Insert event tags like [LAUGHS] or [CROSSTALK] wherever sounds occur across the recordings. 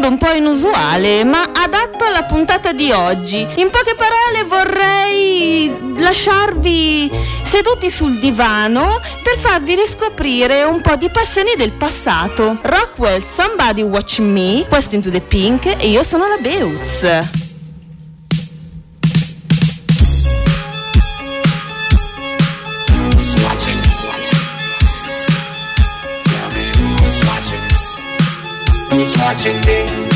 mondo un po' inusuale, ma adatto alla puntata di oggi. In poche parole vorrei lasciarvi seduti sul divano per farvi riscoprire un po' di passioni del passato. Rockwell, Somebody Watch Me, Quest into the Pink e io sono la Beutz. Watching me.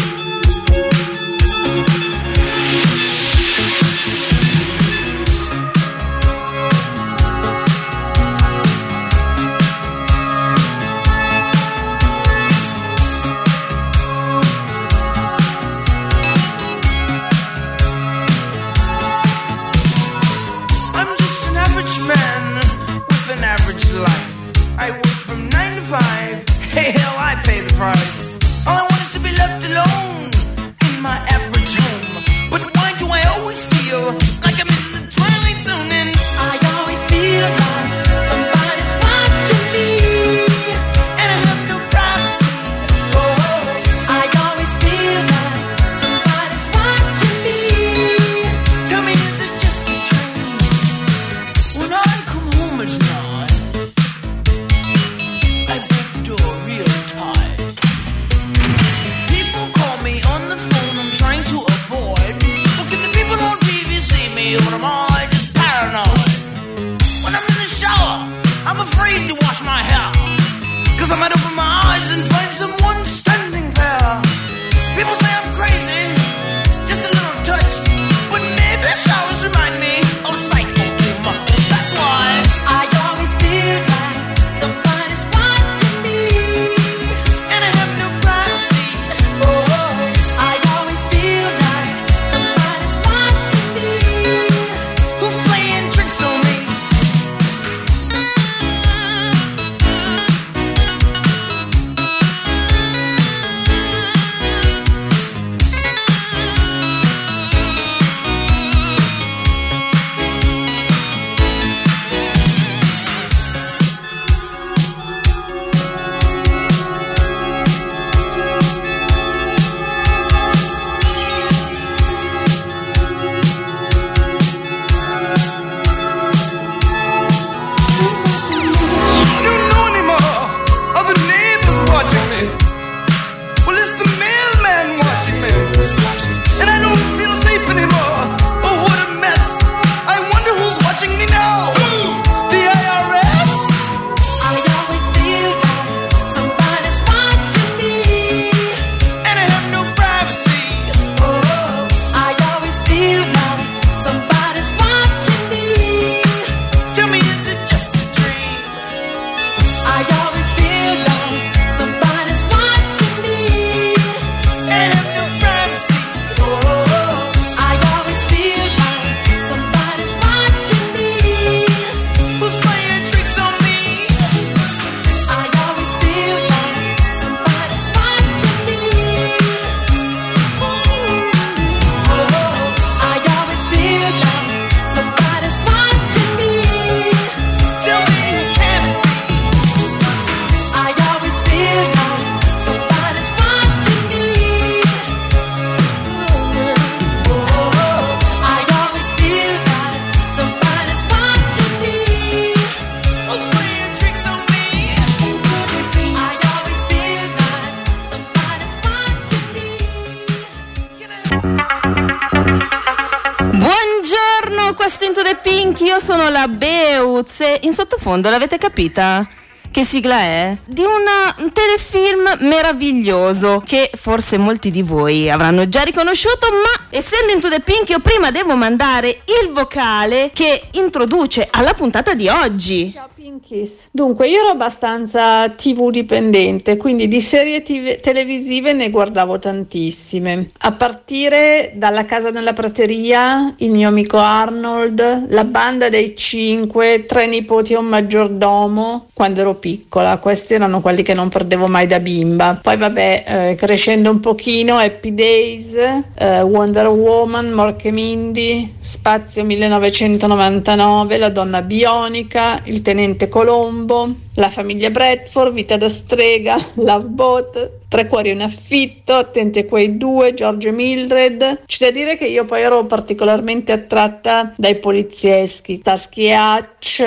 Sottofondo l'avete capita? Che sigla è? Di un telefilm meraviglioso che forse molti di voi avranno già riconosciuto, ma essendo Into the Pink io prima devo mandare il vocale che introduce alla puntata di oggi. Ciao Pinkies. Dunque, io ero abbastanza TV dipendente, quindi di serie TV televisive ne guardavo tantissime. A partire dalla casa nella prateria, il mio amico Arnold, la banda dei cinque, tre nipoti e un maggiordomo, quando ero piccola. Questi erano quelli che non perdevo mai da bimba. Poi vabbè, eh, crescendo un pochino, Happy Days, eh, Wonder Woman, Morche Mindy, Spazio 1999, La donna bionica, Il tenente Colombo, La famiglia Bradford, Vita da strega, [LAUGHS] Love Boat, Tre cuori in affitto, Attenti a quei due, Giorgio e Mildred. C'è da dire che io poi ero particolarmente attratta dai polizieschi, Taschi Hatch.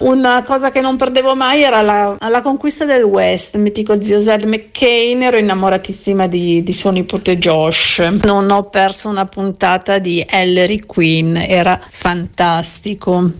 Una cosa che non perdevo mai era la, la conquista del West, mitico zio Zed McCain, ero innamoratissima di, di suo nipote Josh. Non ho perso una puntata di Ellery Queen, era fantastico.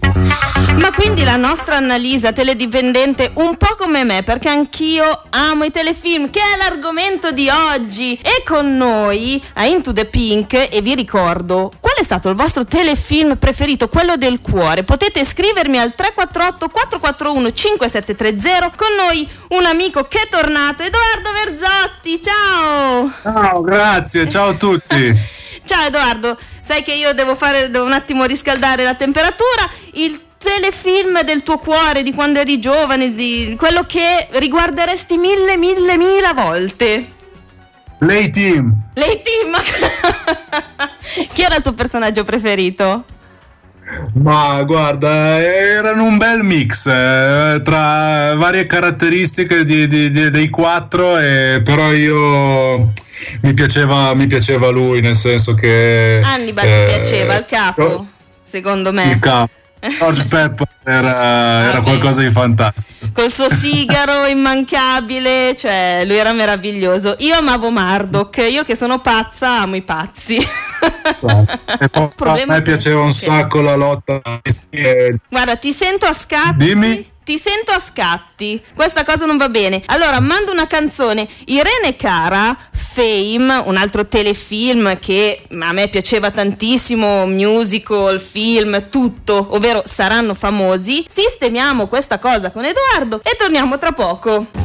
Ma quindi la nostra Annalisa teledipendente un po' come me, perché anch'io amo i telefilm, che è l'argomento di oggi. E con noi a Into the Pink, e vi ricordo, qual è stato il vostro telefilm preferito, quello del cuore? Potete scrivermi al 348 441 5730. Con noi un amico che è tornato, Edoardo Verzotti. Ciao! Ciao, grazie, ciao a tutti. [LAUGHS] Ciao Edoardo, sai che io devo fare devo un attimo riscaldare la temperatura. Il telefilm del tuo cuore di quando eri giovane, di quello che riguarderesti mille, mille, mille volte. Lei team. Lei team. [LAUGHS] Chi era il tuo personaggio preferito? Ma guarda, erano un bel mix eh, tra varie caratteristiche di, di, di, dei quattro, e, però io mi piaceva, mi piaceva lui, nel senso che... Hannibal eh, ti piaceva, il capo, secondo me. Il capo. George Pepper era, era, qualcosa di fantastico. Col suo sigaro [LAUGHS] immancabile, cioè lui era meraviglioso. Io amavo Murdoch, io che sono pazza amo i pazzi. [LAUGHS] Poi a me piaceva un sacco la lotta. Guarda, ti sento a scatti. Dimmi ti sento a scatti. Questa cosa non va bene. Allora, mando una canzone. Irene Cara, Fame, un altro telefilm che a me piaceva tantissimo, musical, film, tutto, ovvero saranno famosi. Sistemiamo questa cosa con Edoardo e torniamo tra poco.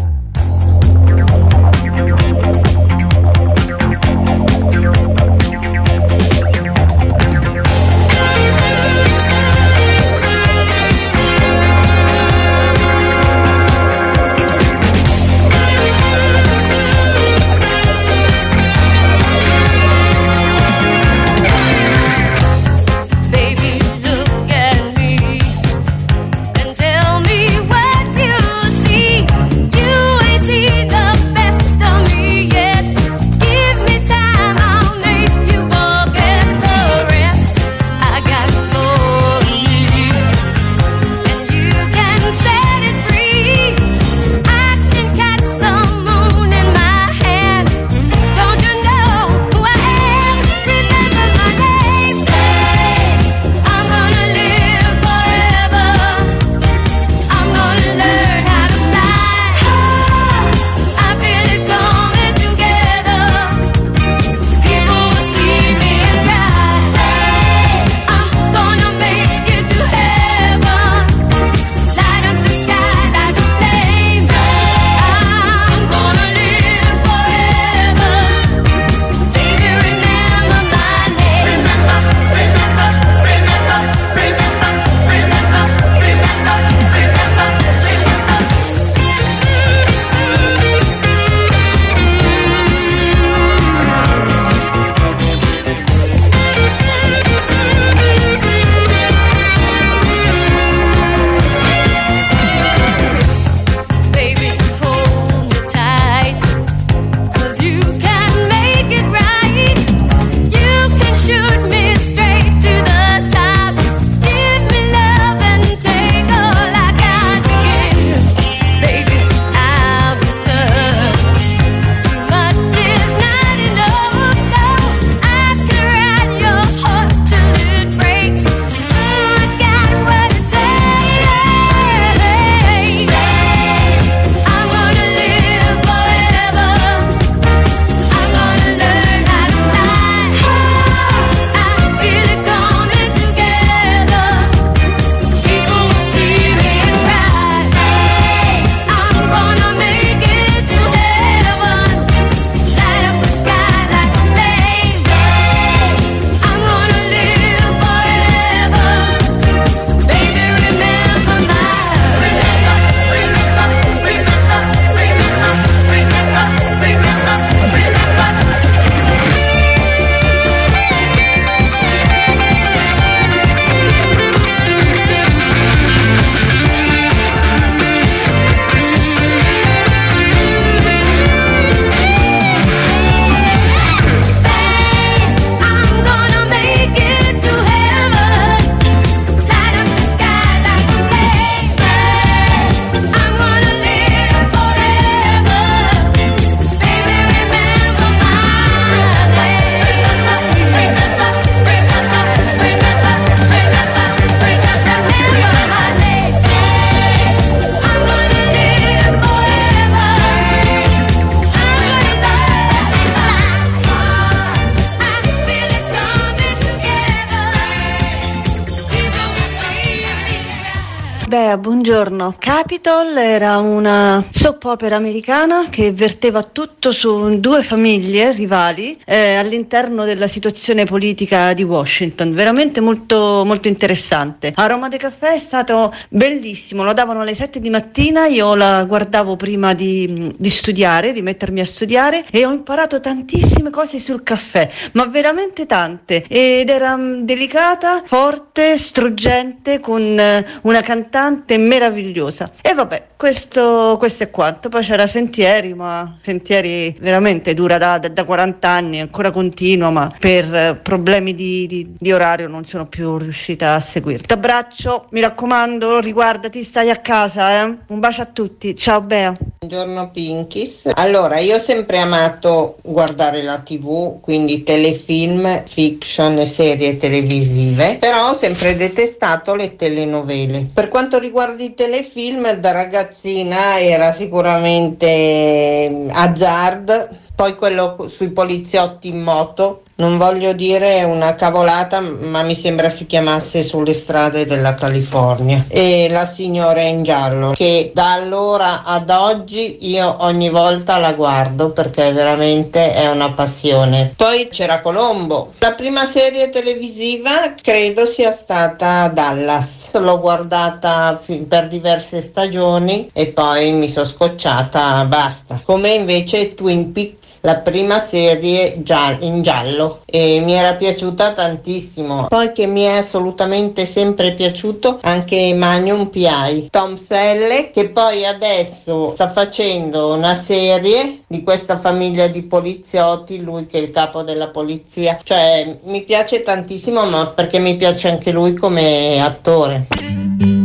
Buongiorno. Capitol era una soap opera americana che verteva tutto su due famiglie rivali eh, all'interno della situazione politica di Washington, veramente molto, molto interessante. Aroma de caffè è stato bellissimo, lo davano alle 7 di mattina, io la guardavo prima di, di studiare, di mettermi a studiare e ho imparato tantissime cose sul caffè, ma veramente tante ed era mm, delicata, forte, struggente con eh, una cantante meravigliosa. E vabbè, questo, questo, è quanto. Poi c'era Sentieri, ma Sentieri veramente dura da, da, da 40 anni, ancora continua, ma per eh, problemi di, di, di, orario non sono più riuscita a seguirti. Abbraccio, mi raccomando, riguardati, stai a casa, eh? Un bacio a tutti, ciao Bea. Buongiorno Pinkis. Allora, io ho sempre amato guardare la TV, quindi telefilm, fiction e serie televisive, però ho sempre detestato le telenovele. Per quanto riguarda i telefilm, da ragazzi ragazzina era sicuramente Hazard, poi quello sui poliziotti in moto non voglio dire una cavolata, ma mi sembra si chiamasse sulle strade della California. E la signora in giallo, che da allora ad oggi io ogni volta la guardo perché veramente è una passione. Poi c'era Colombo. La prima serie televisiva credo sia stata Dallas. L'ho guardata per diverse stagioni e poi mi sono scocciata, basta. Come invece Twin Peaks, la prima serie in giallo bello e mi era piaciuta tantissimo. Poi che mi è assolutamente sempre piaciuto anche Magnum PI. Tom Selle che poi adesso sta facendo una serie di questa famiglia di poliziotti, lui che è il capo della polizia. Cioè mi piace tantissimo ma perché mi piace anche lui come attore.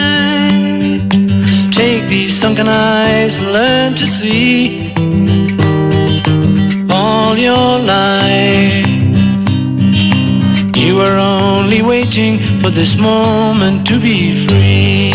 These sunken eyes learn to see all your life. You were only waiting for this moment to be free.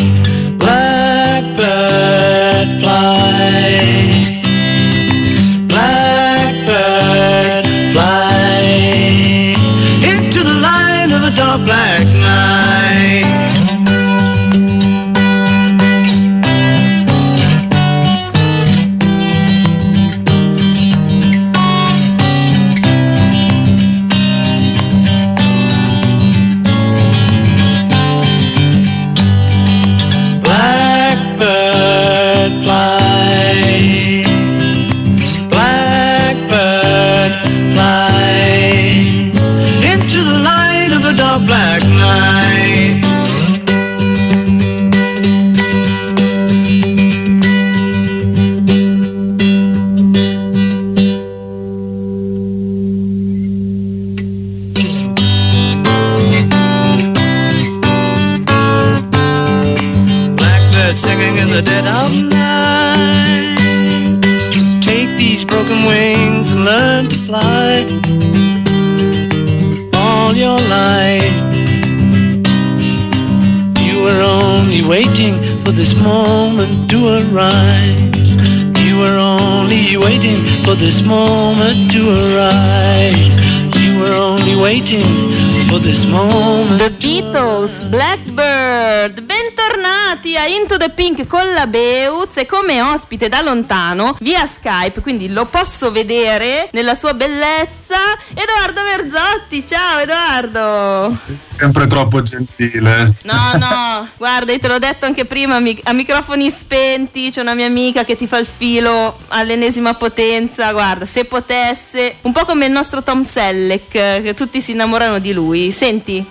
E come ospite da lontano via Skype, quindi lo posso vedere nella sua bellezza. Edoardo Verzotti, ciao Edoardo! Sempre troppo gentile. No, no, guarda, io te l'ho detto anche prima, a microfoni spenti, c'è una mia amica che ti fa il filo all'ennesima potenza, guarda, se potesse, un po' come il nostro Tom Selleck, che tutti si innamorano di lui. Senti.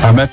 A me,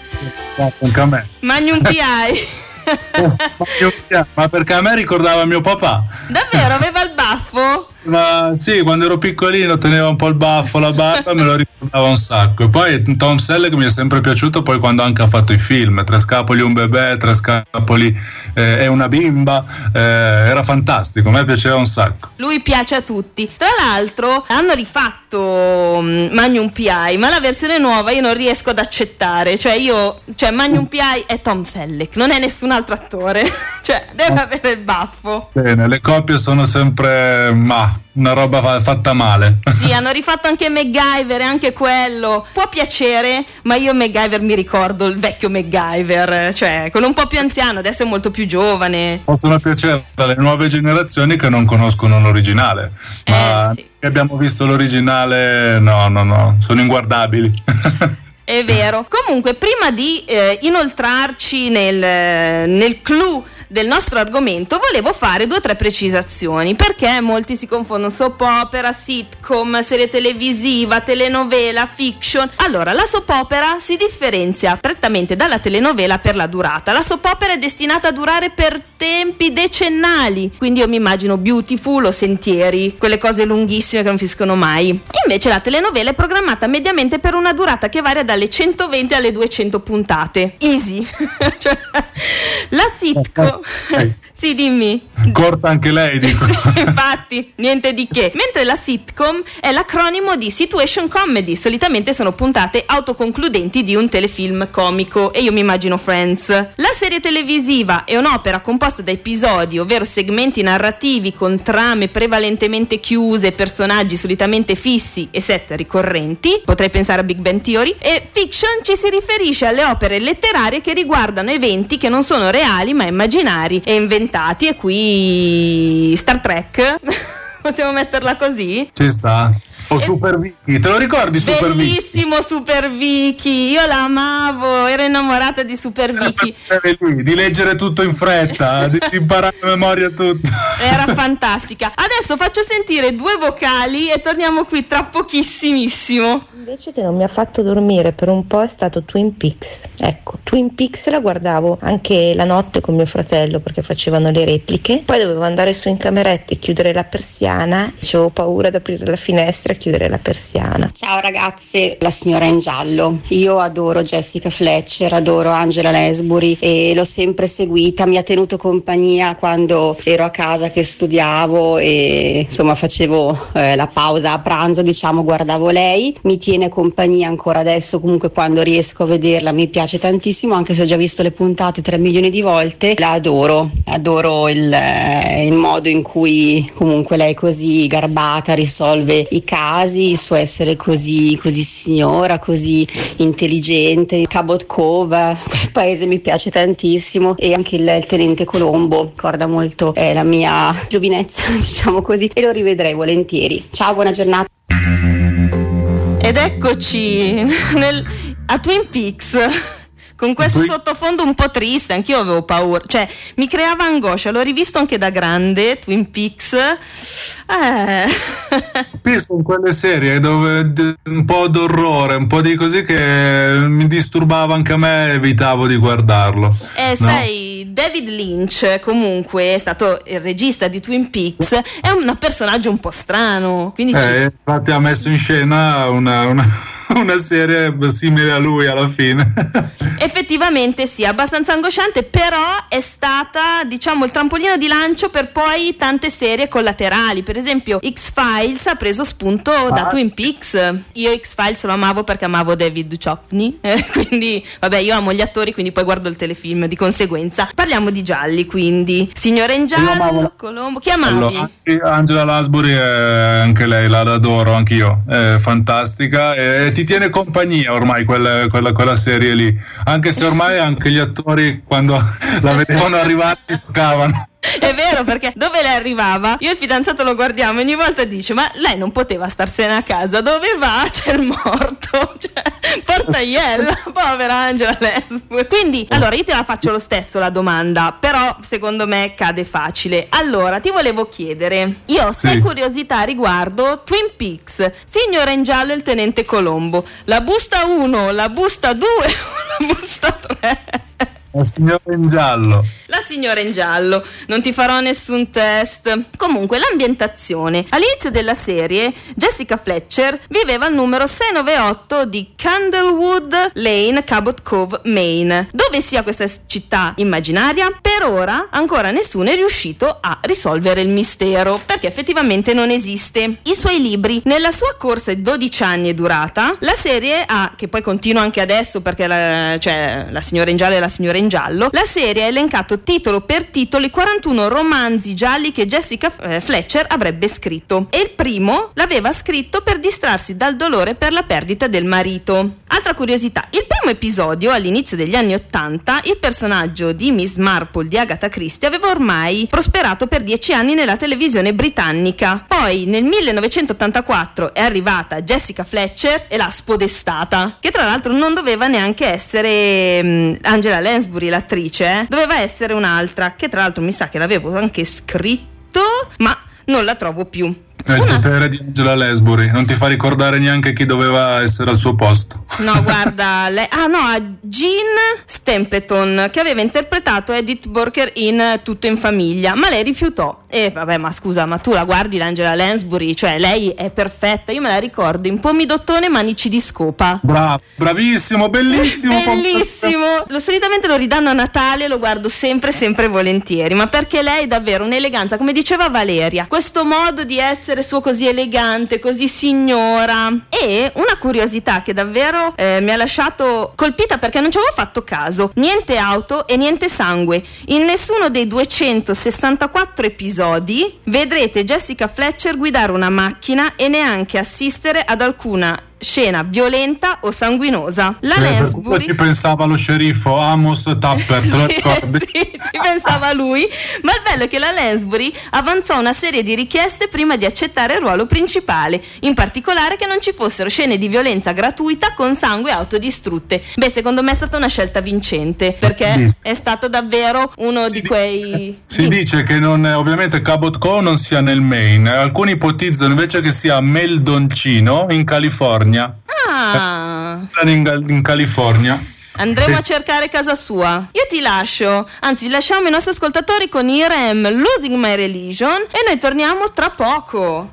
anche a me. Magnum [LAUGHS] PI. [LAUGHS] ma perché a me ricordava mio papà. Davvero? Aveva il baffo? Ma sì, quando ero piccolino teneva un po' il baffo, la barba, me lo ricordava un sacco. E poi Tom Selleck mi è sempre piaciuto, poi quando anche ha fatto i film, Tre scapoli un bebè, Tre scapoli eh, e una bimba, eh, era fantastico, a me piaceva un sacco. Lui piace a tutti. Tra l'altro hanno rifatto um, Magnum PI, ma la versione nuova io non riesco ad accettare. Cioè io, cioè Magnum PI è Tom Selleck, non è nessun altro attore. [LAUGHS] cioè deve avere il baffo. Bene, le coppie sono sempre... ma una roba fatta male. Sì, [LAUGHS] hanno rifatto anche MacGyver e anche quello. Può piacere, ma io MacGyver mi ricordo il vecchio MacGyver, cioè quello un po' più anziano, adesso è molto più giovane. Possono piacere alle nuove generazioni che non conoscono l'originale. Ma eh, sì. abbiamo visto l'originale, no, no, no, sono inguardabili. È vero. [LAUGHS] Comunque, prima di eh, inoltrarci nel, nel clou del nostro argomento volevo fare due o tre precisazioni perché molti si confondono soap opera, sitcom, serie televisiva, telenovela, fiction. Allora, la soap opera si differenzia prettamente dalla telenovela per la durata. La soap opera è destinata a durare per tempi decennali, quindi io mi immagino Beautiful o Sentieri, quelle cose lunghissime che non finiscono mai. Invece la telenovela è programmata mediamente per una durata che varia dalle 120 alle 200 puntate. Easy. [LAUGHS] cioè, la sitcom [LAUGHS] sì, dimmi. Corta anche lei, dico. sì, infatti, niente di che. Mentre la sitcom è l'acronimo di situation comedy, solitamente sono puntate autoconcludenti di un telefilm comico e io mi immagino Friends. La serie televisiva è un'opera composta da episodi, ovvero segmenti narrativi con trame prevalentemente chiuse, personaggi solitamente fissi e set ricorrenti, potrei pensare a Big Bang Theory, e fiction ci si riferisce alle opere letterarie che riguardano eventi che non sono reali ma immaginari immaginari e inventati e qui Star Trek [LAUGHS] possiamo metterla così? Ci sta. O Super Vicky, te lo ricordi Super Vicky? Bellissimo Super Vicky, io la amavo, ero innamorata di Super Vicky. di leggere tutto in fretta, [LAUGHS] di imparare a memoria tutto. Era [LAUGHS] fantastica. Adesso faccio sentire due vocali e torniamo qui tra pochissimissimo. Invece che non mi ha fatto dormire per un po' è stato Twin Peaks. Ecco, Twin Peaks la guardavo anche la notte con mio fratello perché facevano le repliche. Poi dovevo andare su in cameretta e chiudere la persiana. Avevo paura di aprire la finestra chiudere la persiana. Ciao ragazze, la signora in giallo. Io adoro Jessica Fletcher, adoro Angela Lesbury e l'ho sempre seguita. Mi ha tenuto compagnia quando ero a casa che studiavo e insomma facevo eh, la pausa a pranzo, diciamo, guardavo lei. Mi tiene compagnia ancora adesso, comunque quando riesco a vederla mi piace tantissimo, anche se ho già visto le puntate 3 milioni di volte, la adoro, adoro il, eh, il modo in cui comunque lei così garbata, risolve i casi, il suo essere così, così signora, così intelligente. Cabot Cove, quel paese mi piace tantissimo e anche il, il Tenente Colombo ricorda molto eh, la mia giovinezza, [LAUGHS] diciamo così, e lo rivedrei volentieri. Ciao, buona giornata. Ed eccoci nel, a Twin Peaks con questo sottofondo un po' triste, anch'io avevo paura, cioè mi creava angoscia, l'ho rivisto anche da grande, Twin Peaks. Eh. Qui sono quelle serie dove un po' d'orrore, un po' di così che mi disturbava anche a me, evitavo di guardarlo. Eh, no? sai, David Lynch comunque è stato il regista di Twin Peaks, è un personaggio un po' strano. Quindi eh, ci... Infatti ha messo in scena una, una, [LAUGHS] una serie simile a lui alla fine. Effettivamente sì, abbastanza angosciante, però è stata, diciamo, il trampolino di lancio per poi tante serie collaterali. Per esempio, X-Files ha preso spunto ah. da Twin Peaks. Io X-Files lo amavo perché amavo David Duchovny, [LAUGHS] eh, quindi vabbè, io amo gli attori, quindi poi guardo il telefilm di conseguenza. Parliamo di gialli, quindi. Signore in giallo, Colombo, chi amavi? Allora, Angela Lasbury, eh, anche lei la adoro, anch'io, è fantastica e ti tiene compagnia ormai quella, quella, quella serie lì anche se ormai anche gli attori quando [LAUGHS] la vedevano arrivare si toccavano. È vero perché dove lei arrivava, io e il fidanzato lo guardiamo e ogni volta dice ma lei non poteva starsene a casa, dove va? [LAUGHS] C'è il morto, [LAUGHS] cioè, porta iella, povera Angela Lesbo. Quindi, allora io te la faccio lo stesso la domanda, però secondo me cade facile. Allora, ti volevo chiedere, io ho sì. sei curiosità riguardo Twin Peaks, Signora in giallo e il tenente Colombo, la busta 1, la busta 2 o la busta [LAUGHS] 3? La signora in giallo. La signora in giallo, non ti farò nessun test. Comunque, l'ambientazione. All'inizio della serie, Jessica Fletcher viveva al numero 698 di Candlewood Lane, Cabot Cove, Maine. Dove sia questa città immaginaria? Per ora ancora nessuno è riuscito a risolvere il mistero, perché effettivamente non esiste. I suoi libri, nella sua corsa di 12 anni è durata, la serie ha, che poi continua anche adesso perché la, cioè, la signora in giallo e la signora in giallo, la serie ha elencato titolo per titolo i 41 romanzi gialli che Jessica eh, Fletcher avrebbe scritto e il primo l'aveva scritto per distrarsi dal dolore per la perdita del marito. Altra curiosità, il primo episodio all'inizio degli anni 80 il personaggio di Miss Marple di Agatha Christie aveva ormai prosperato per dieci anni nella televisione britannica. Poi nel 1984 è arrivata Jessica Fletcher e l'ha spodestata, che tra l'altro non doveva neanche essere um, Angela Lansbury l'attrice, eh? doveva essere un'altra, che tra l'altro mi sa che l'avevo anche scritto, ma non la trovo più. È il potere di Angela Lesbury, non ti fa ricordare neanche chi doveva essere al suo posto. No, [LAUGHS] guarda, lei, ah no, a Jean Stempleton che aveva interpretato Edith Burker in Tutto in famiglia, ma lei rifiutò. E vabbè, ma scusa, ma tu la guardi l'Angela Lansbury, cioè lei è perfetta, io me la ricordo in pomidottone manici di scopa. Bravo, bravissimo, bellissimo. [LAUGHS] bellissimo. Lo, solitamente lo ridanno a Natale, lo guardo sempre, sempre volentieri, ma perché lei è davvero un'eleganza, come diceva Valeria, questo modo di essere essere suo così elegante, così signora. E una curiosità che davvero eh, mi ha lasciato colpita perché non ci avevo fatto caso. Niente auto e niente sangue. In nessuno dei 264 episodi vedrete Jessica Fletcher guidare una macchina e neanche assistere ad alcuna scena violenta o sanguinosa. La eh, Lansbury ci pensava lo sceriffo Amos Tapper, [LAUGHS] ricordi? sì, ci pensava lui, ma il bello è che la Lansbury avanzò una serie di richieste prima di accettare il ruolo principale, in particolare che non ci fossero scene di violenza gratuita con sangue autodistrutte. Beh, secondo me è stata una scelta vincente, perché è stato davvero uno si di quei [LAUGHS] Si dice che non ovviamente Cabot Cove non sia nel Maine, alcuni ipotizzano invece che sia Meldoncino in California California. Ah. In, in California. Andremo a cercare casa sua. Io ti lascio, anzi lasciamo i nostri ascoltatori con Irem Losing My Religion e noi torniamo tra poco.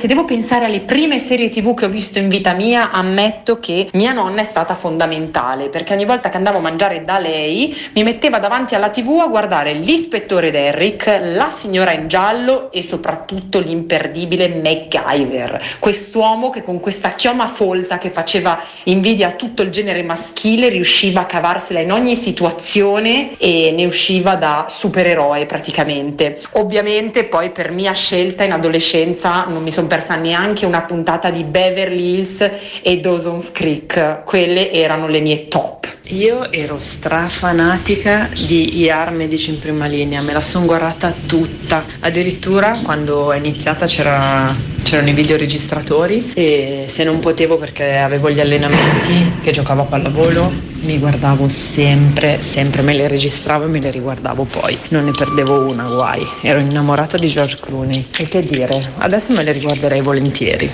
Se devo pensare alle prime serie tv che ho visto in vita mia, ammetto che mia nonna è stata fondamentale, perché ogni volta che andavo a mangiare da lei mi metteva davanti alla tv a guardare l'ispettore Derrick, la signora in giallo e soprattutto l'imperdibile MacGyver, quest'uomo che con questa chioma folta che faceva invidia a tutto il genere maschile riusciva a cavarsela in ogni situazione e ne usciva da supereroe praticamente. Ovviamente poi per mia scelta in adolescenza non mi sono persa neanche una puntata di Beverly Hills e Dawson's Creek, quelle erano le mie top. Io ero strafanatica di IR Medici in prima linea, me la sono guardata tutta, addirittura quando è iniziata c'era, c'erano i videoregistratori e se non potevo perché avevo gli allenamenti che giocavo a pallavolo mi guardavo sempre, sempre me le registravo e me le riguardavo poi, non ne perdevo una, guai, ero innamorata di George Clooney. E che dire, adesso me le riguarderei volentieri.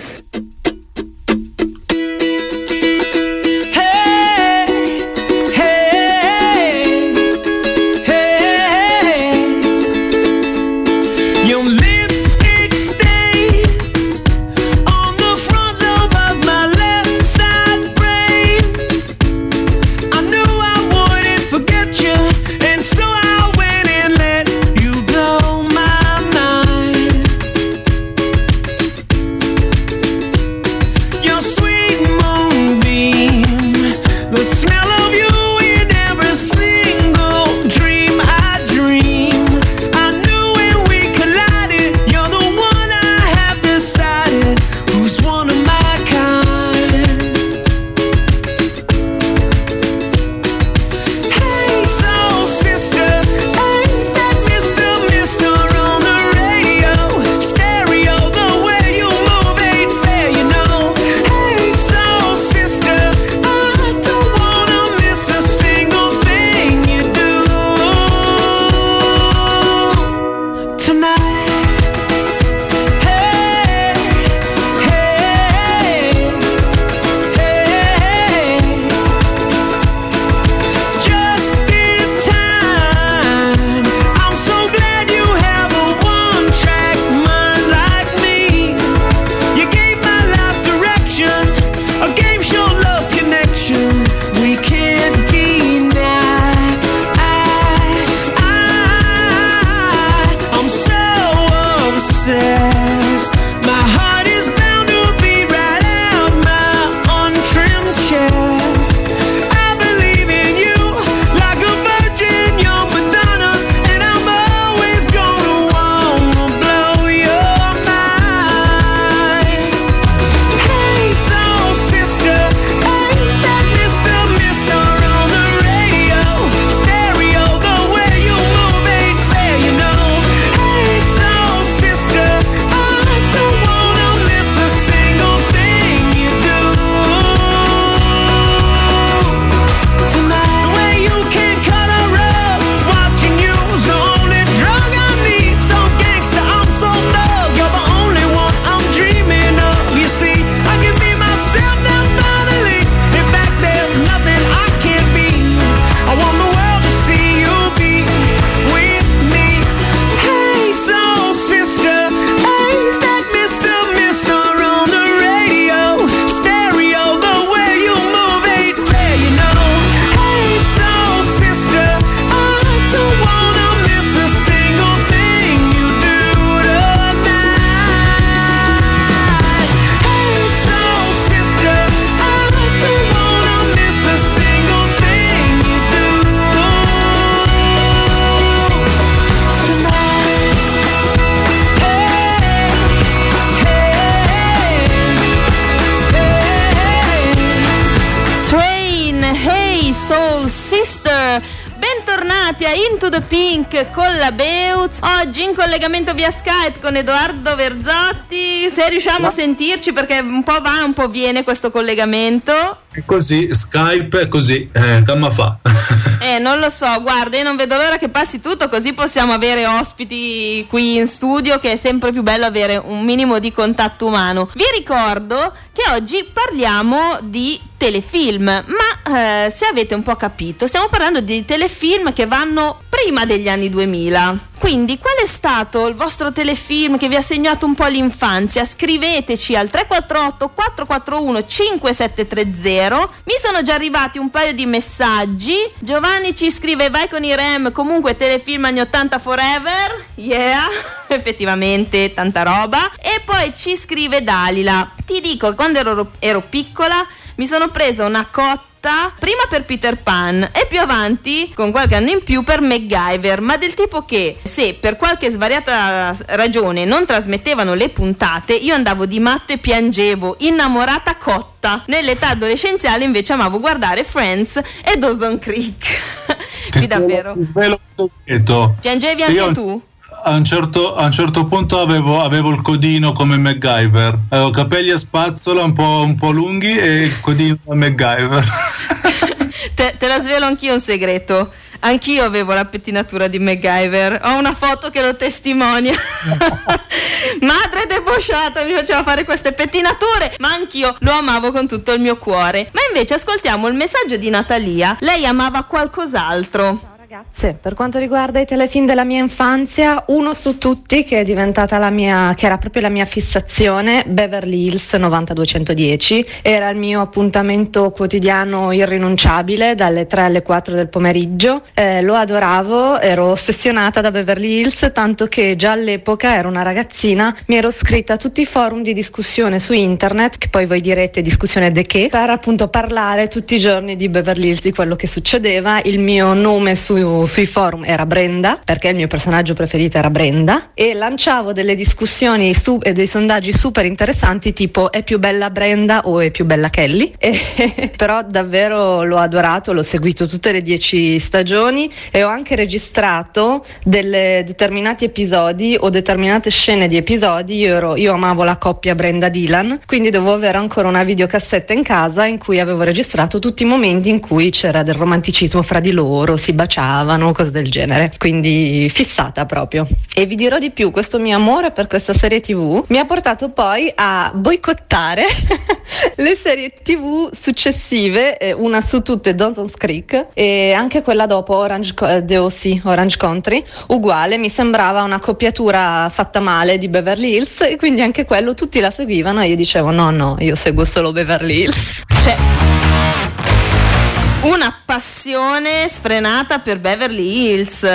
Collegamento via Skype con Edoardo Verzotti. Se riusciamo no. a sentirci perché un po' va, un po' viene questo collegamento. Così, Skype è così, eh, come fa? [LAUGHS] eh, non lo so, guarda, io non vedo l'ora che passi tutto, così possiamo avere ospiti qui in studio, che è sempre più bello avere un minimo di contatto umano. Vi ricordo che oggi parliamo di telefilm, ma eh, se avete un po' capito, stiamo parlando di telefilm che vanno prima degli anni 2000. Quindi, qual è stato il vostro telefilm che vi ha segnato un po' l'infanzia? Scriveteci al 348 441 5730. Mi sono già arrivati un paio di messaggi. Giovanni ci scrive: Vai con i Rem. Comunque, telefilm anni 80 forever. Yeah, [LAUGHS] effettivamente, tanta roba. E poi ci scrive Dalila: Ti dico, quando ero, ero piccola, mi sono presa una cotta prima per Peter Pan e più avanti, con qualche anno in più, per MacGyver, ma del tipo che se per qualche svariata ragione non trasmettevano le puntate, io andavo di matto e piangevo, innamorata cotta. Nell'età adolescenziale invece amavo guardare Friends e Dawson Creek. [LAUGHS] sì, davvero. Ti svelo un segreto. Piangevi anche Io- tu? A un, certo, a un certo punto avevo, avevo il codino come MacGyver. Avevo capelli a spazzola un po', un po' lunghi e il codino da MacGyver. [LAUGHS] Te, te la svelo anch'io un segreto. Anch'io avevo la pettinatura di MacGyver. Ho una foto che lo testimonia. [LAUGHS] Madre debosciata mi faceva fare queste pettinature, ma anch'io lo amavo con tutto il mio cuore. Ma invece ascoltiamo il messaggio di Natalia. Lei amava qualcos'altro. Ragazze, per quanto riguarda i telefilm della mia infanzia, uno su tutti che è diventata la mia, che era proprio la mia fissazione, Beverly Hills 90210, era il mio appuntamento quotidiano irrinunciabile dalle 3 alle 4 del pomeriggio, Eh, lo adoravo, ero ossessionata da Beverly Hills, tanto che già all'epoca ero una ragazzina, mi ero scritta a tutti i forum di discussione su internet, che poi voi direte discussione de che, per appunto parlare tutti i giorni di Beverly Hills, di quello che succedeva, il mio nome su- sui forum era Brenda, perché il mio personaggio preferito era Brenda, e lanciavo delle discussioni su- e dei sondaggi super interessanti tipo è più bella Brenda o è più bella Kelly, [LAUGHS] E- però davvero l'ho adorato, l'ho seguito tutte le dieci stagioni e ho anche registrato delle determinati episodi o determinate scene di episodi, io, ero- io amavo la coppia Brenda-Dylan, quindi dovevo avere ancora una videocassetta in casa in cui avevo registrato tutti i momenti in cui c'era del romanticismo fra di loro, si baciavano, cose del genere, quindi fissata proprio. E vi dirò di più, questo mio amore per questa serie tv mi ha portato poi a boicottare [LAUGHS] le serie tv successive, eh, una su tutte Dawson's Creek e anche quella dopo Orange, eh, DOC, Orange Country, uguale, mi sembrava una coppiatura fatta male di Beverly Hills e quindi anche quello tutti la seguivano e io dicevo no no, io seguo solo Beverly Hills. Cioè, una passione sfrenata per Beverly Hills.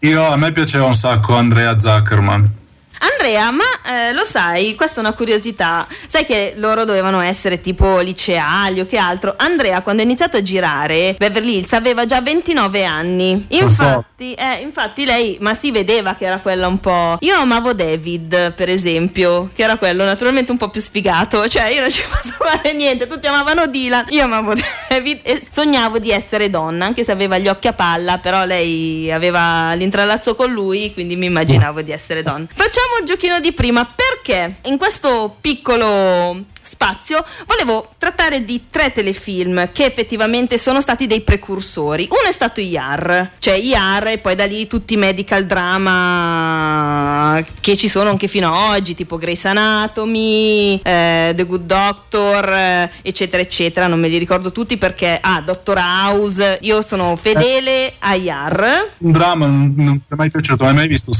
Io, a me piaceva un sacco Andrea Zuckerman. Andrea, ma eh, lo sai, questa è una curiosità. Sai che loro dovevano essere tipo liceali o che altro. Andrea, quando ha iniziato a girare, Beverly Hills aveva già 29 anni. Infatti, eh, infatti lei, ma si vedeva che era quella un po'. Io amavo David, per esempio, che era quello naturalmente un po' più sfigato. Cioè, io non ci [LAUGHS] posso fare niente. Tutti amavano Dylan. Io amavo David e sognavo di essere donna, anche se aveva gli occhi a palla, però lei aveva l'intralazzo con lui, quindi mi immaginavo di essere donna. Facciamo il giochino di prima perché in questo piccolo spazio volevo trattare di tre telefilm che effettivamente sono stati dei precursori. Uno è stato IAR, cioè IAR e poi da lì tutti i medical drama che ci sono anche fino ad oggi, tipo Grey's Anatomy, eh, The Good Doctor, eh, eccetera, eccetera. Non me li ricordo tutti perché, ah, Doctor House, io sono fedele a IAR. Un dramma non, non mi è mai piaciuto, non hai mai visto?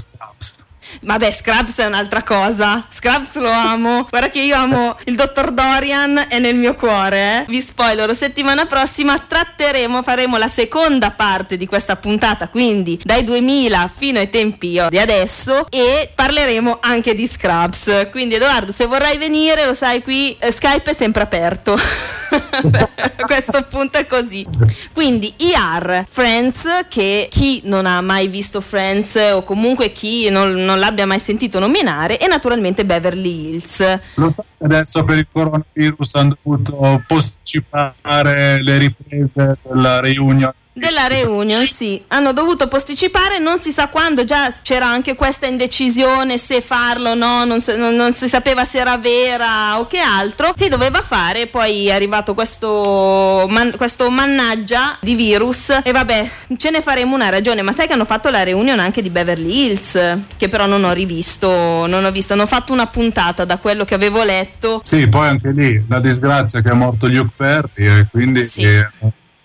Vabbè, Scrubs è un'altra cosa. Scrubs lo amo. [LAUGHS] Guarda che io amo il dottor Dorian, è nel mio cuore. eh. Vi spoilerò, settimana prossima tratteremo, faremo la seconda parte di questa puntata, quindi dai 2000 fino ai tempi di adesso e parleremo anche di Scrubs. Quindi Edoardo, se vorrai venire, lo sai qui eh, Skype è sempre aperto. [LAUGHS] [LAUGHS] A questo punto è così. Quindi IR Friends, che chi non ha mai visto Friends o comunque chi non, non l'abbia mai sentito nominare, e naturalmente Beverly Hills. Lo sai che adesso per il coronavirus hanno dovuto posticipare le riprese della reunion. Della reunion, sì, hanno dovuto posticipare, non si sa quando, già c'era anche questa indecisione se farlo o no, non, si- non- non si sapeva se era vera o che altro, si doveva fare, poi è arrivato questo, man- questo mannaggia di virus e vabbè, ce ne faremo una ragione, ma sai che hanno fatto la reunion anche di Beverly Hills, che però non ho rivisto, non ho visto, hanno fatto una puntata da quello che avevo letto. Sì, poi anche lì la disgrazia che è morto Luke Perry e quindi Sì. eh,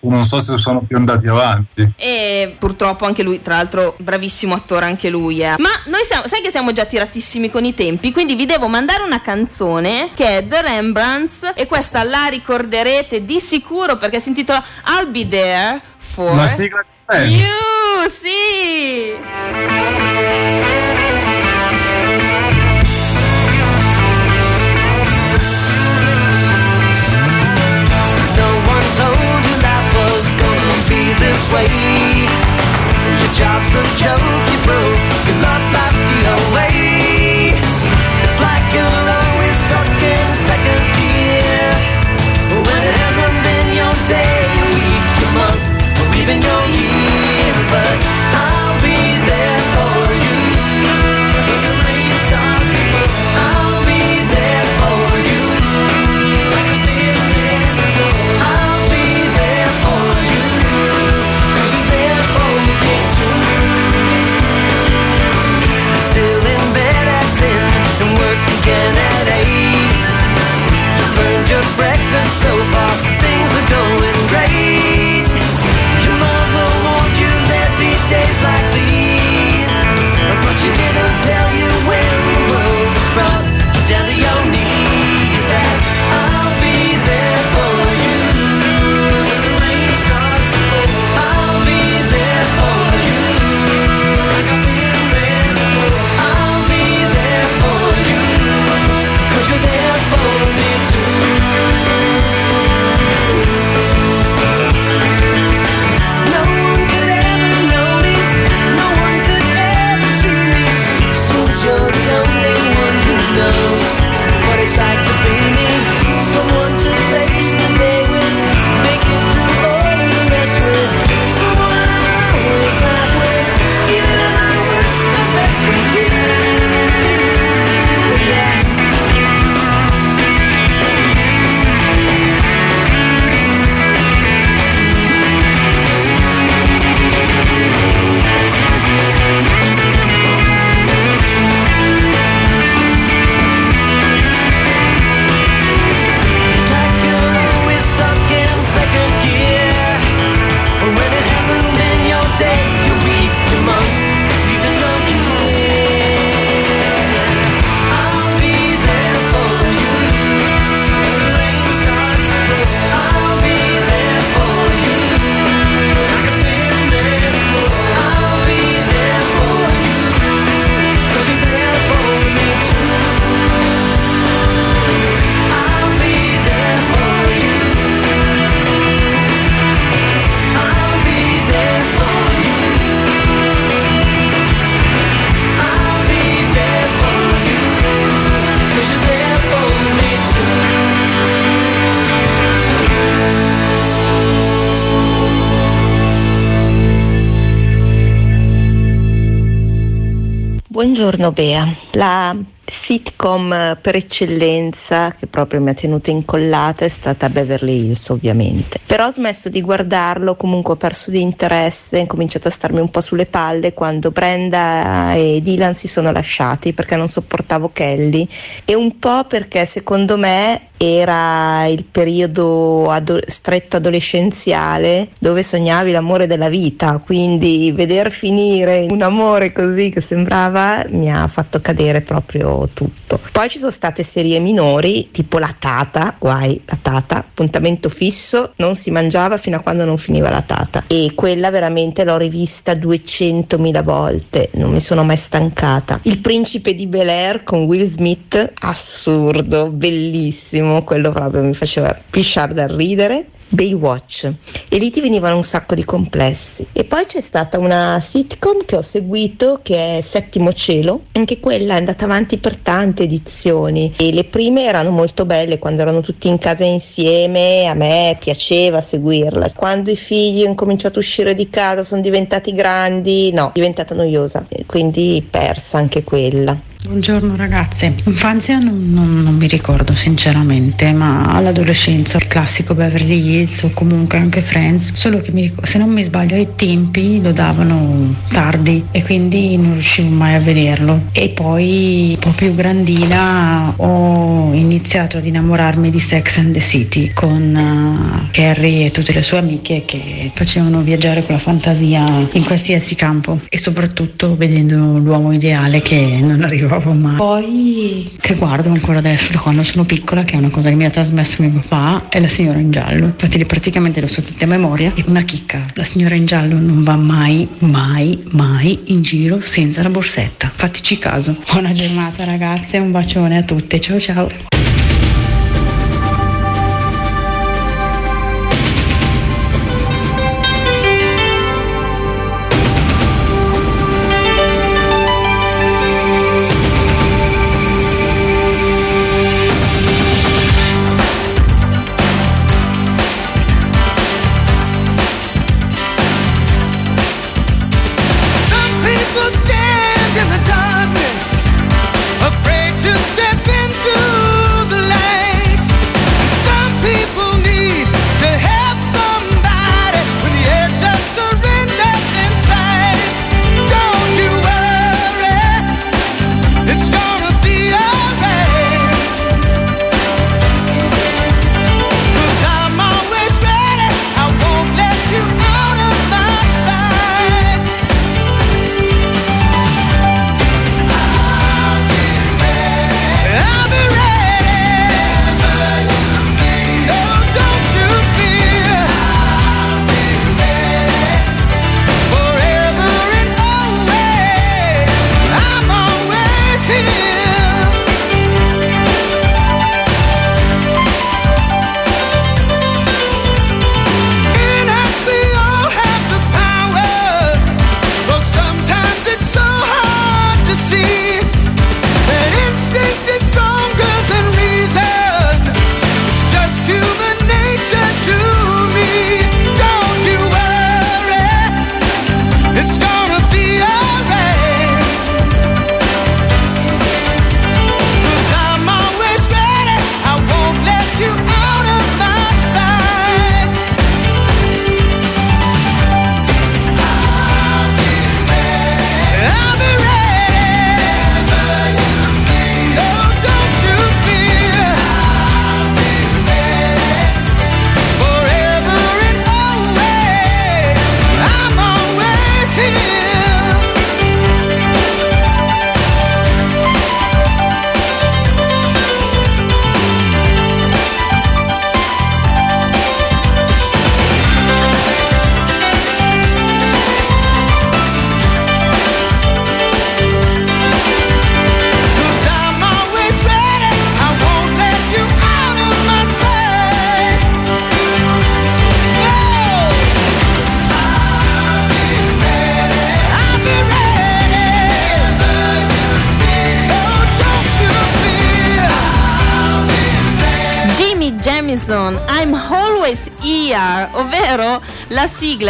non so se sono più andati avanti. E purtroppo anche lui, tra l'altro, bravissimo attore anche lui. Eh. Ma noi siamo, sai che siamo già tiratissimi con i tempi, quindi vi devo mandare una canzone che è The Rembrandts e questa la ricorderete di sicuro perché si intitola I'll Be There for Una sigla di. You. Sì! Way. Your job's a joke, you broke. Your love life's the Buongiorno Bea, la sitcom per eccellenza che proprio mi ha tenuto incollata è stata Beverly Hills ovviamente, però ho smesso di guardarlo, comunque ho perso di interesse, ho cominciato a starmi un po' sulle palle quando Brenda e Dylan si sono lasciati perché non sopportavo Kelly. E un po' perché secondo me era il periodo ado- stretto adolescenziale dove sognavi l'amore della vita, quindi veder finire un amore così che sembrava mi ha fatto cadere proprio tutto. Poi ci sono state serie minori, tipo La Tata, guai, La Tata, appuntamento fisso, non si mangiava fino a quando non finiva la Tata e quella veramente l'ho rivista 200.000 volte, non mi sono mai stancata. Il principe di Bel Air con Will Smith, assurdo, bellissimo, quello proprio mi faceva pisciare dal ridere. Baywatch. E lì ti venivano un sacco di complessi. E poi c'è stata una sitcom che ho seguito che è Settimo Cielo. Anche quella è andata avanti per tante edizioni. E le prime erano molto belle quando erano tutti in casa insieme. A me piaceva seguirla quando i figli hanno cominciato a uscire di casa sono diventati grandi no è diventata noiosa. Quindi persa anche quella Buongiorno ragazze, infanzia non, non- non mi ricordo sinceramente, ma all'adolescenza il classico Beverly Hills o comunque anche Friends, solo che mi- se non mi sbaglio ai tempi lo davano tardi e quindi non riuscivo mai a vederlo. E poi un po' più grandina ho iniziato ad innamorarmi di Sex and the City con Carrie e tutte le sue amiche che facevano viaggiare con la fantasia in qualsiasi campo e soprattutto vedendo l'uomo ideale che non arrivavo mai. Poi che guardo ancora adesso da quando sono piccola, che è una cosa che mi ha trasmesso mio papà, è la signora in giallo. Infatti praticamente lo so tutte a memoria. E una chicca, la signora in giallo non va mai, mai, mai in giro senza la borsetta. Fateci caso. Buona giornata ragazze, un bacione a tutte. Ciao ciao.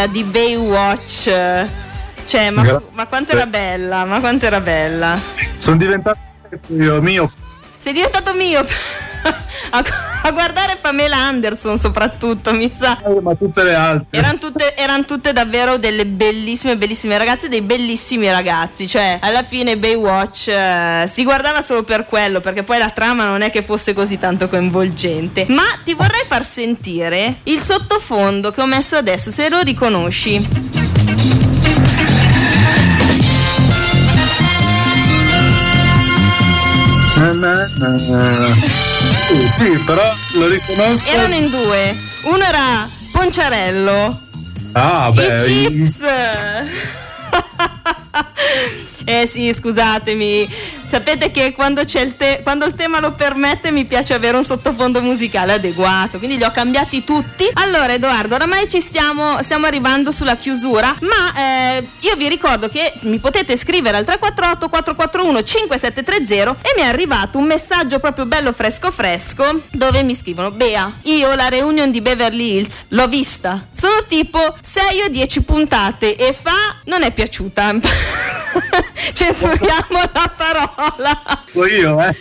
La sigla di Baywatch. Cioè, ma, ma quanto era bella, ma quanto era bella. Sono diventato io mio. Sei diventato mio [LAUGHS] a, guardare Pamela Anderson soprattutto, mi sa. Ma tutte le altre. Erano tutte, eran tutte davvero delle bellissime, bellissime ragazze, dei bellissimi ragazzi. Cioè, alla fine Baywatch eh, si guardava solo per quello, perché poi la trama non è che fosse così tanto coinvolgente. Ma ti vorrei far sentire il sottofondo che ho messo adesso, se lo riconosci. Na, na, na. Sì, sì, però lo riconosco. Erano in due. Uno era Ponciarello. Ah, I beh. chips. [LAUGHS] Eh sì, scusatemi. Sapete che quando, c'è il te- quando il tema lo permette mi piace avere un sottofondo musicale adeguato, quindi li ho cambiati tutti. Allora Edoardo, oramai ci stiamo, stiamo arrivando sulla chiusura, ma eh, io vi ricordo che mi potete scrivere al 348 441 5730 e mi è arrivato un messaggio proprio bello fresco fresco dove mi scrivono Bea, io la reunion di Beverly Hills l'ho vista, sono tipo 6 o 10 puntate e fa non è piaciuta. [LAUGHS] Censuriamo la parola. Io, eh.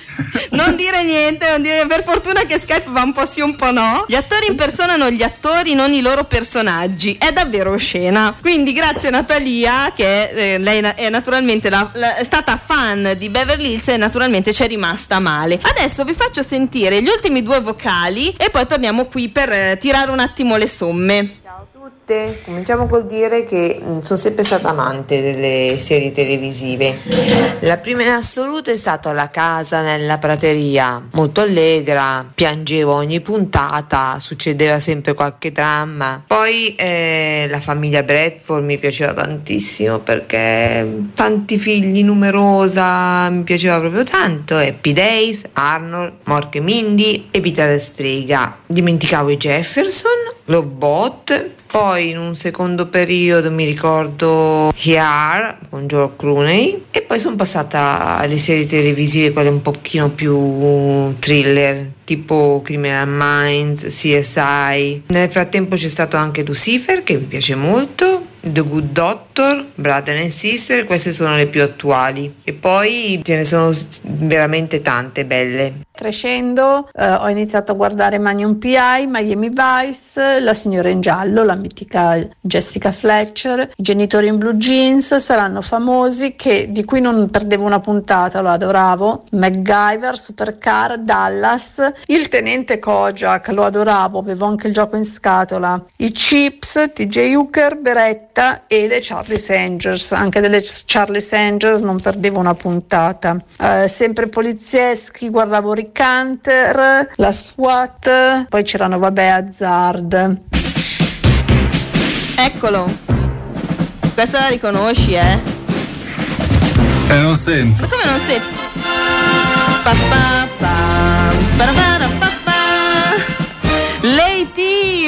Non dire niente, non dire- per fortuna che Skype va un po' sì un po' no. Gli attori impersonano gli attori, non i loro personaggi. È davvero oscena. Quindi grazie a Natalia, che eh, lei è naturalmente la- la- è stata fan di Beverly Hills e naturalmente ci è rimasta male. Adesso vi faccio sentire gli ultimi due vocali e poi torniamo qui per eh, tirare un attimo le somme. Tutte. Cominciamo col dire che mh, sono sempre stata amante delle serie televisive. La prima in assoluto è stata La casa nella prateria, molto allegra, piangevo ogni puntata, succedeva sempre qualche dramma. Poi eh, la famiglia Bradford mi piaceva tantissimo perché tanti figli, numerosa, mi piaceva proprio tanto. Happy Days, Arnold, Mork e Mindy e Vita da strega. Dimenticavo i Jefferson, Lobot, poi in un secondo periodo mi ricordo Here con George Clooney e poi sono passata alle serie televisive quelle un pochino più thriller tipo Criminal Minds, CSI. Nel frattempo c'è stato anche Lucifer che mi piace molto, The Good Doctor, Brother and Sister, queste sono le più attuali e poi ce ne sono veramente tante belle. Crescendo eh, ho iniziato a guardare Magnum PI, Miami Vice, La signora in giallo, la mitica Jessica Fletcher, I genitori in blue jeans saranno famosi che, di cui non perdevo una puntata, lo adoravo, MacGyver, Supercar, Dallas, il tenente Kojak, lo adoravo, avevo anche il gioco in scatola, i Chips, TJ Hooker, Beretta e le Charlie Angels, anche delle Charlie Angels non perdevo una puntata. Eh, sempre polizieschi, guardavo Rick Hunter, la SWAT, poi c'erano vabbè Hazard. Eccolo. Questa la riconosci, eh? E non sento. Ma come non sei? Pa, pa, pa, parapara, pa, pa. Lei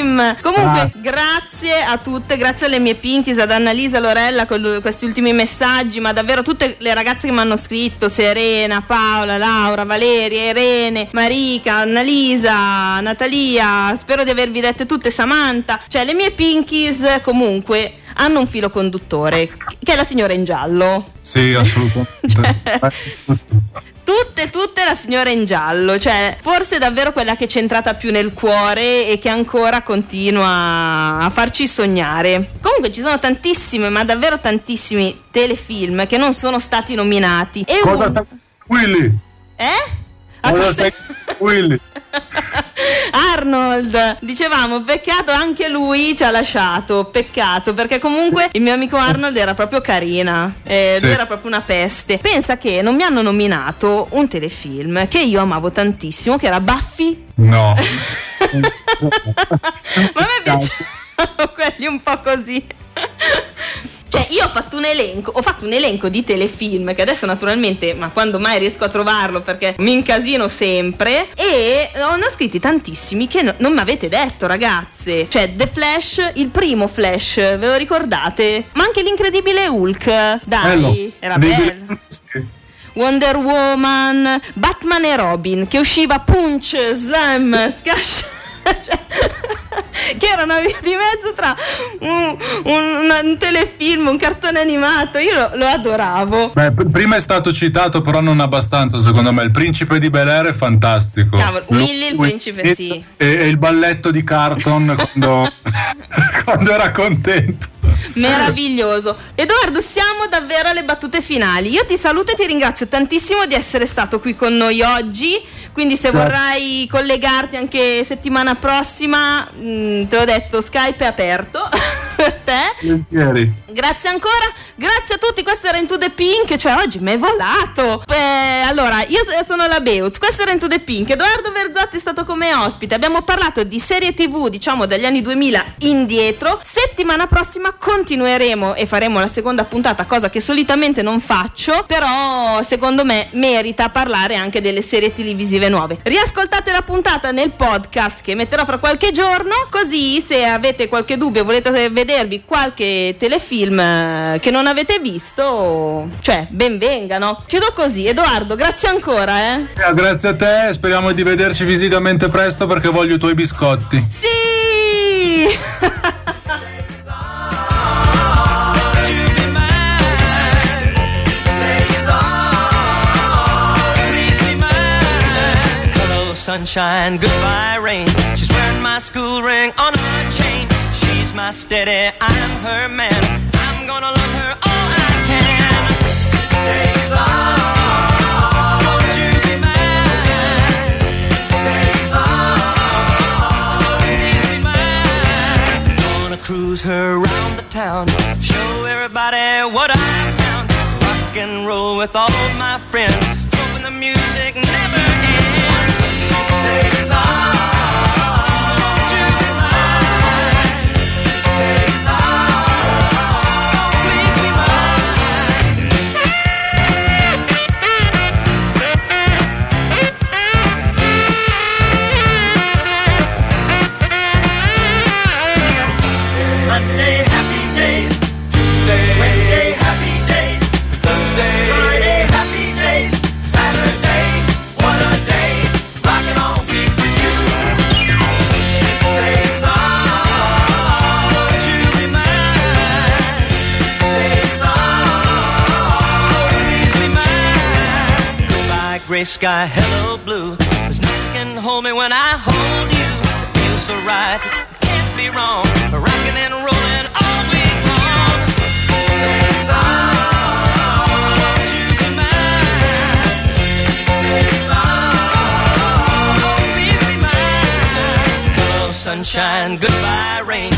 team! Comunque, Ah. grazie a tutte, grazie alle mie pinkies, ad Annalisa, Lorella, con questi ultimi messaggi, ma davvero tutte le ragazze che mi hanno scritto: Serena, Paola, Laura, Valeria, Irene, Marica, Annalisa, Natalia. Spero di avervi dette tutte, Samantha. Cioè, le mie pinkies comunque hanno un filo conduttore, che è la signora in giallo. Sì, assolutamente. [LAUGHS] Tutte, tutte la signora in giallo, cioè forse davvero quella che è centrata più nel cuore e che ancora continua a farci sognare. Comunque ci sono tantissime, ma davvero tantissimi telefilm che non sono stati nominati. E Cosa un- sta Willy? Eh? Cosa stai [LAUGHS] Willy? [LAUGHS] Arnold, dicevamo, peccato anche lui ci ha lasciato, peccato, perché comunque il mio amico Arnold era proprio carina, eh, Sì. lui era proprio una peste. Pensa che non mi hanno nominato un telefilm che io amavo tantissimo, che era Buffy. No. [LAUGHS] [LAUGHS] Ma a me piacevano quelli un po' così. Cioè, io ho fatto un elenco, ho fatto un elenco di telefilm che adesso naturalmente, ma quando mai riesco a trovarlo perché mi incasino sempre e ne ho scritti tantissimi che no- non mi avete detto, ragazze. Cioè, The Flash, il primo Flash, ve lo ricordate? Ma anche l'incredibile Hulk. Dai, Bello. era bello. Wonder Woman, Batman e Robin, che usciva Punch, Slam, Scash. [LAUGHS] cioè, che era una via di mezzo tra un, un- un telefilm, un cartone animato. Io lo, lo adoravo. Beh, p- prima è stato citato, però non abbastanza, secondo me. Il principe di Bel Air è fantastico. Cavolo, Willy il principe, sì. E, e il balletto di Carton quando, [LAUGHS] [LAUGHS] quando era contento. Meraviglioso. Edoardo, siamo davvero alle battute finali. Io ti saluto e ti ringrazio tantissimo di essere stato qui con noi oggi. Quindi, se Grazie. vorrai collegarti anche settimana prossima, mh, te l'ho detto, Skype è aperto [LAUGHS] per te. Volentieri. Grazie ancora, grazie a tutti, questo era Into the Pink, cioè oggi mi è volato. Eh, allora, io sono la Beuz, questo era Into the Pink, Edoardo Verzotti è stato come ospite, abbiamo parlato di serie tv, diciamo dagli anni 2000 indietro. Settimana prossima continueremo e faremo la seconda puntata, cosa che solitamente non faccio, però secondo me merita parlare anche delle serie televisive nuove. Riascoltate la puntata nel podcast che metterò fra qualche giorno, così se avete qualche dubbio volete vedervi qualche telefilm eh, che non avete visto, cioè ben vengano. Chiudo così, Edoardo, grazie ancora. Eh. eh. Grazie a te, speriamo di vederci fisicamente presto perché voglio i tuoi biscotti. Sì! sunshine, goodbye rain. She's wearing my school ring on her chain. My steady, I'm her man. I'm gonna love her all I can. Days. Gonna cruise her around the town, show everybody what I found. Rock and roll with all my friends, hoping the music sky, hello blue. There's nothing can hold me when I hold you. It feels so right, it can't be wrong. Rocking and rolling all week long. Won't you be mine? On, please be mine. Hello, sunshine, goodbye, rain.